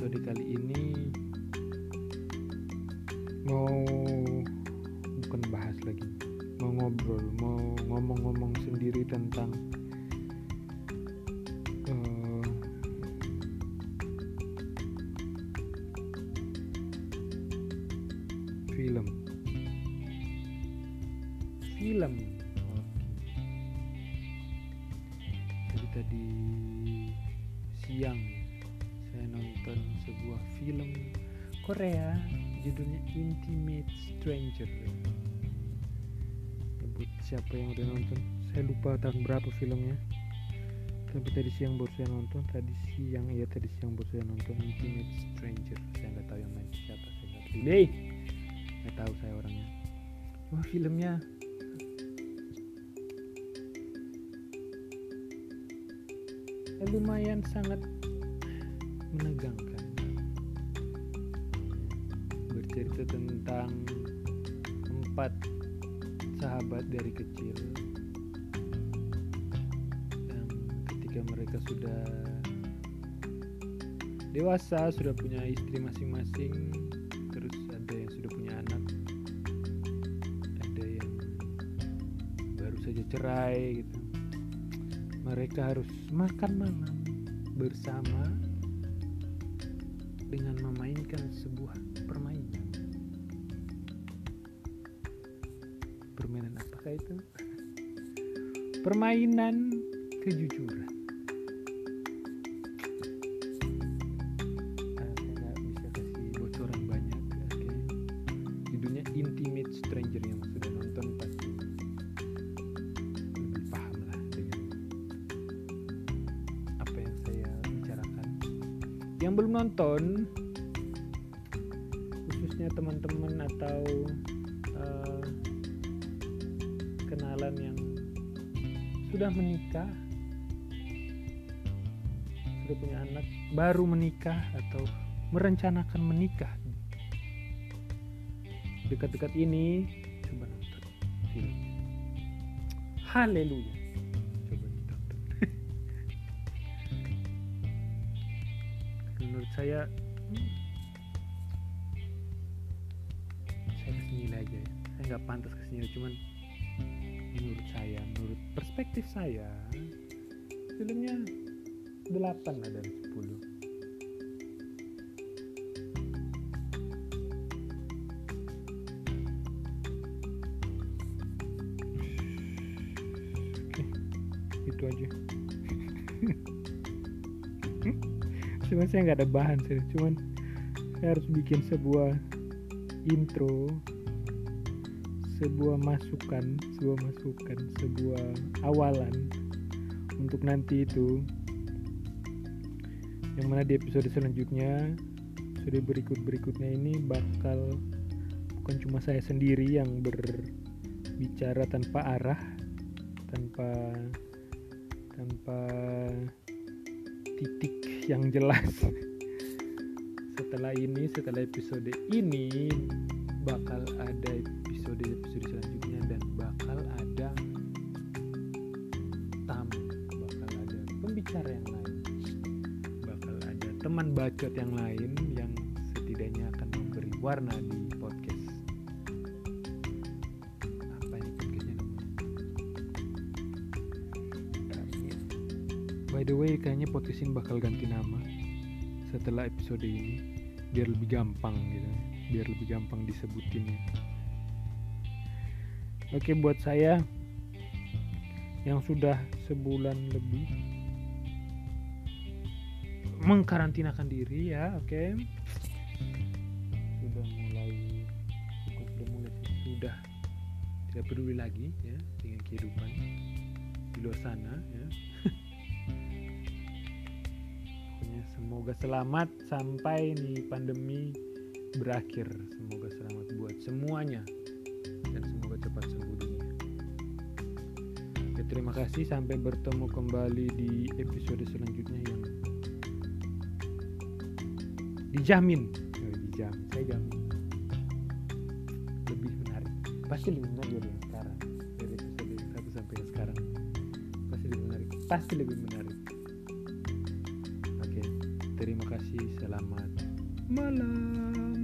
episode kali ini mau bukan bahas lagi mau ngobrol mau ngomong-ngomong sendiri tentang eh, film. Film. Okay. jadi tadi siang saya nonton sebuah film Korea judulnya Intimate Stranger. Buat siapa yang udah nonton? Saya lupa tahun berapa filmnya. Tapi tadi siang baru saya nonton tadi siang iya tadi siang baru saya nonton Intimate Stranger. Saya nggak tahu yang main siapa saya nggak pilih nggak tahu saya orangnya. Wah filmnya. Ya, lumayan sangat menegangkan. Bercerita tentang empat sahabat dari kecil yang ketika mereka sudah dewasa sudah punya istri masing-masing terus ada yang sudah punya anak ada yang baru saja cerai gitu. Mereka harus makan malam bersama dengan memainkan sebuah permainan. Permainan apakah itu? Permainan kejujuran. Ah, nggak bisa kasih bocoran banyak oke. Judulnya Intimate Stranger yang yang belum nonton khususnya teman-teman atau eh, kenalan yang sudah menikah sudah punya anak baru menikah atau merencanakan menikah dekat-dekat ini coba nonton film. Haleluya menurut saya saya kasih nilai aja ya. Saya nggak pantas kasih nilai cuman menurut saya menurut perspektif saya filmnya 8 lah dari 10 Oke, itu aja cuman saya nggak ada bahan sih. Cuman saya harus bikin sebuah intro sebuah masukan sebuah masukan sebuah awalan untuk nanti itu yang mana di episode selanjutnya episode berikut berikutnya ini bakal bukan cuma saya sendiri yang berbicara tanpa arah tanpa tanpa titik yang jelas. Setelah ini setelah episode ini bakal ada episode episode selanjutnya dan bakal ada tamu bakal ada pembicara yang lain bakal ada teman bacot yang lain yang setidaknya akan memberi warna di podcast by the way kayaknya podcast bakal ganti nama setelah episode ini. Biar lebih gampang gitu. Biar lebih gampang disebutinnya oke buat saya yang sudah sebulan lebih mengkarantinakan diri ya oke. Sudah mulai bukan sudah mulai sudah tidak peduli lagi ya dengan kehidupan di luar sana ya semoga selamat sampai nih pandemi berakhir. Semoga selamat buat semuanya. Dan semoga cepat sembuh dunia. Oke, terima kasih. Sampai bertemu kembali di episode selanjutnya yang dijamin. Oh, dijamin saya jamin. Lebih menarik. Pasti lebih menarik dari yang sekarang. Dari episode yang satu sampai yang sekarang. Pasti lebih menarik. Pasti lebih menarik terima kasih. Selamat malam